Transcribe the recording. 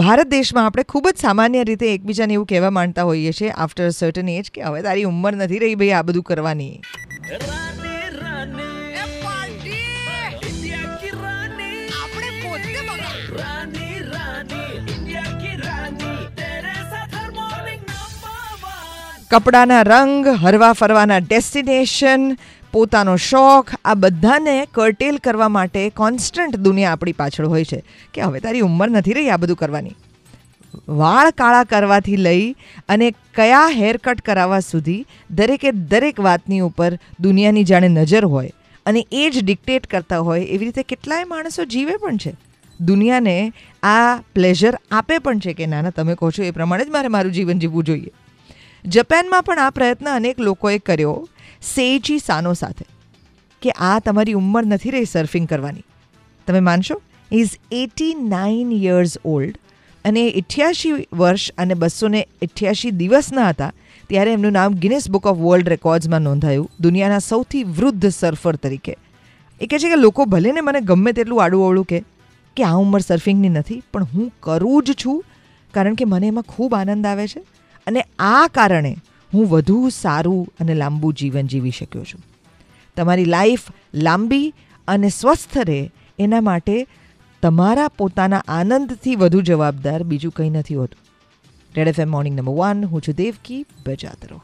ભારત દેશમાં આપણે ખૂબ જ સામાન્ય રીતે એકબીજાને એવું કહેવા માંડતા હોઈએ છીએ આફ્ટર સર્ટન એજ કે હવે તારી ઉંમર નથી રહી ભાઈ આ બધું કરવાની. કપડાના રંગ હરવા ફરવાના ડેસ્ટિનેશન પોતાનો શોખ, આ બધાને કર્ટેલ કરવા માટે કોન્સ્ટન્ટ દુનિયા આપણી પાછળ હોય છે કે હવે તારી ઉંમર નથી રહી આ બધું કરવાની. વાળ કાળા કરવાથી લઈ અને કયા હેરકટ કરાવવા સુધી દરેકે દરેક વાતની ઉપર દુનિયાની જાણે નજર હોય અને એ જ ડિક્ટેટ કરતા હોય એવી રીતે કેટલાય માણસો જીવે પણ છે. દુનિયાને આ પ્લેઝર આપે પણ છે કે, ના ના, તમે કહો છો એ પ્રમાણે જ મારે મારું જીવન જીવવું જોઈએ. જપાનમાં પણ આ પ્રયત્ન અનેક લોકોએ કર્યો. સેઈચી સાનો સાથે. કે આ તમારી ઉંમર નથી રહી સર્ફિંગ કરવાની. તમે માનશો? Is eighty nine years old અને અઠ્યાસી વર્ષ અને બસો ને અઠ્યાસી દિવસના હતા ત્યારે એમનું નામ ગિનેસ બુક ઓફ વર્લ્ડ રેકોર્ડ્સમાં નોંધાયું. દુનિયાના સૌથી વૃદ્ધ સર્ફર તરીકે. એ કહે છે કે લોકો ભલે ને મને ગમે તેટલું આડું અવળું કે કે આ ઉંમર સર્ફિંગની નથી, પણ હું કરું જ છું. કારણ કે મને એમાં ખૂબ આનંદ આવે છે. અને આ કારણે હું વધુ સારું અને લાંબુ જીવન જીવી શક્યો છું. તમારી લાઈફ લાંબી અને સ્વસ્થ રહે એના માટે તમારા પોતાના આનંદથી વધુ જવાબદાર બીજું કંઈ નથી હોતું. Red F M morning number one, હું છું દેવકી, બજાત રહો.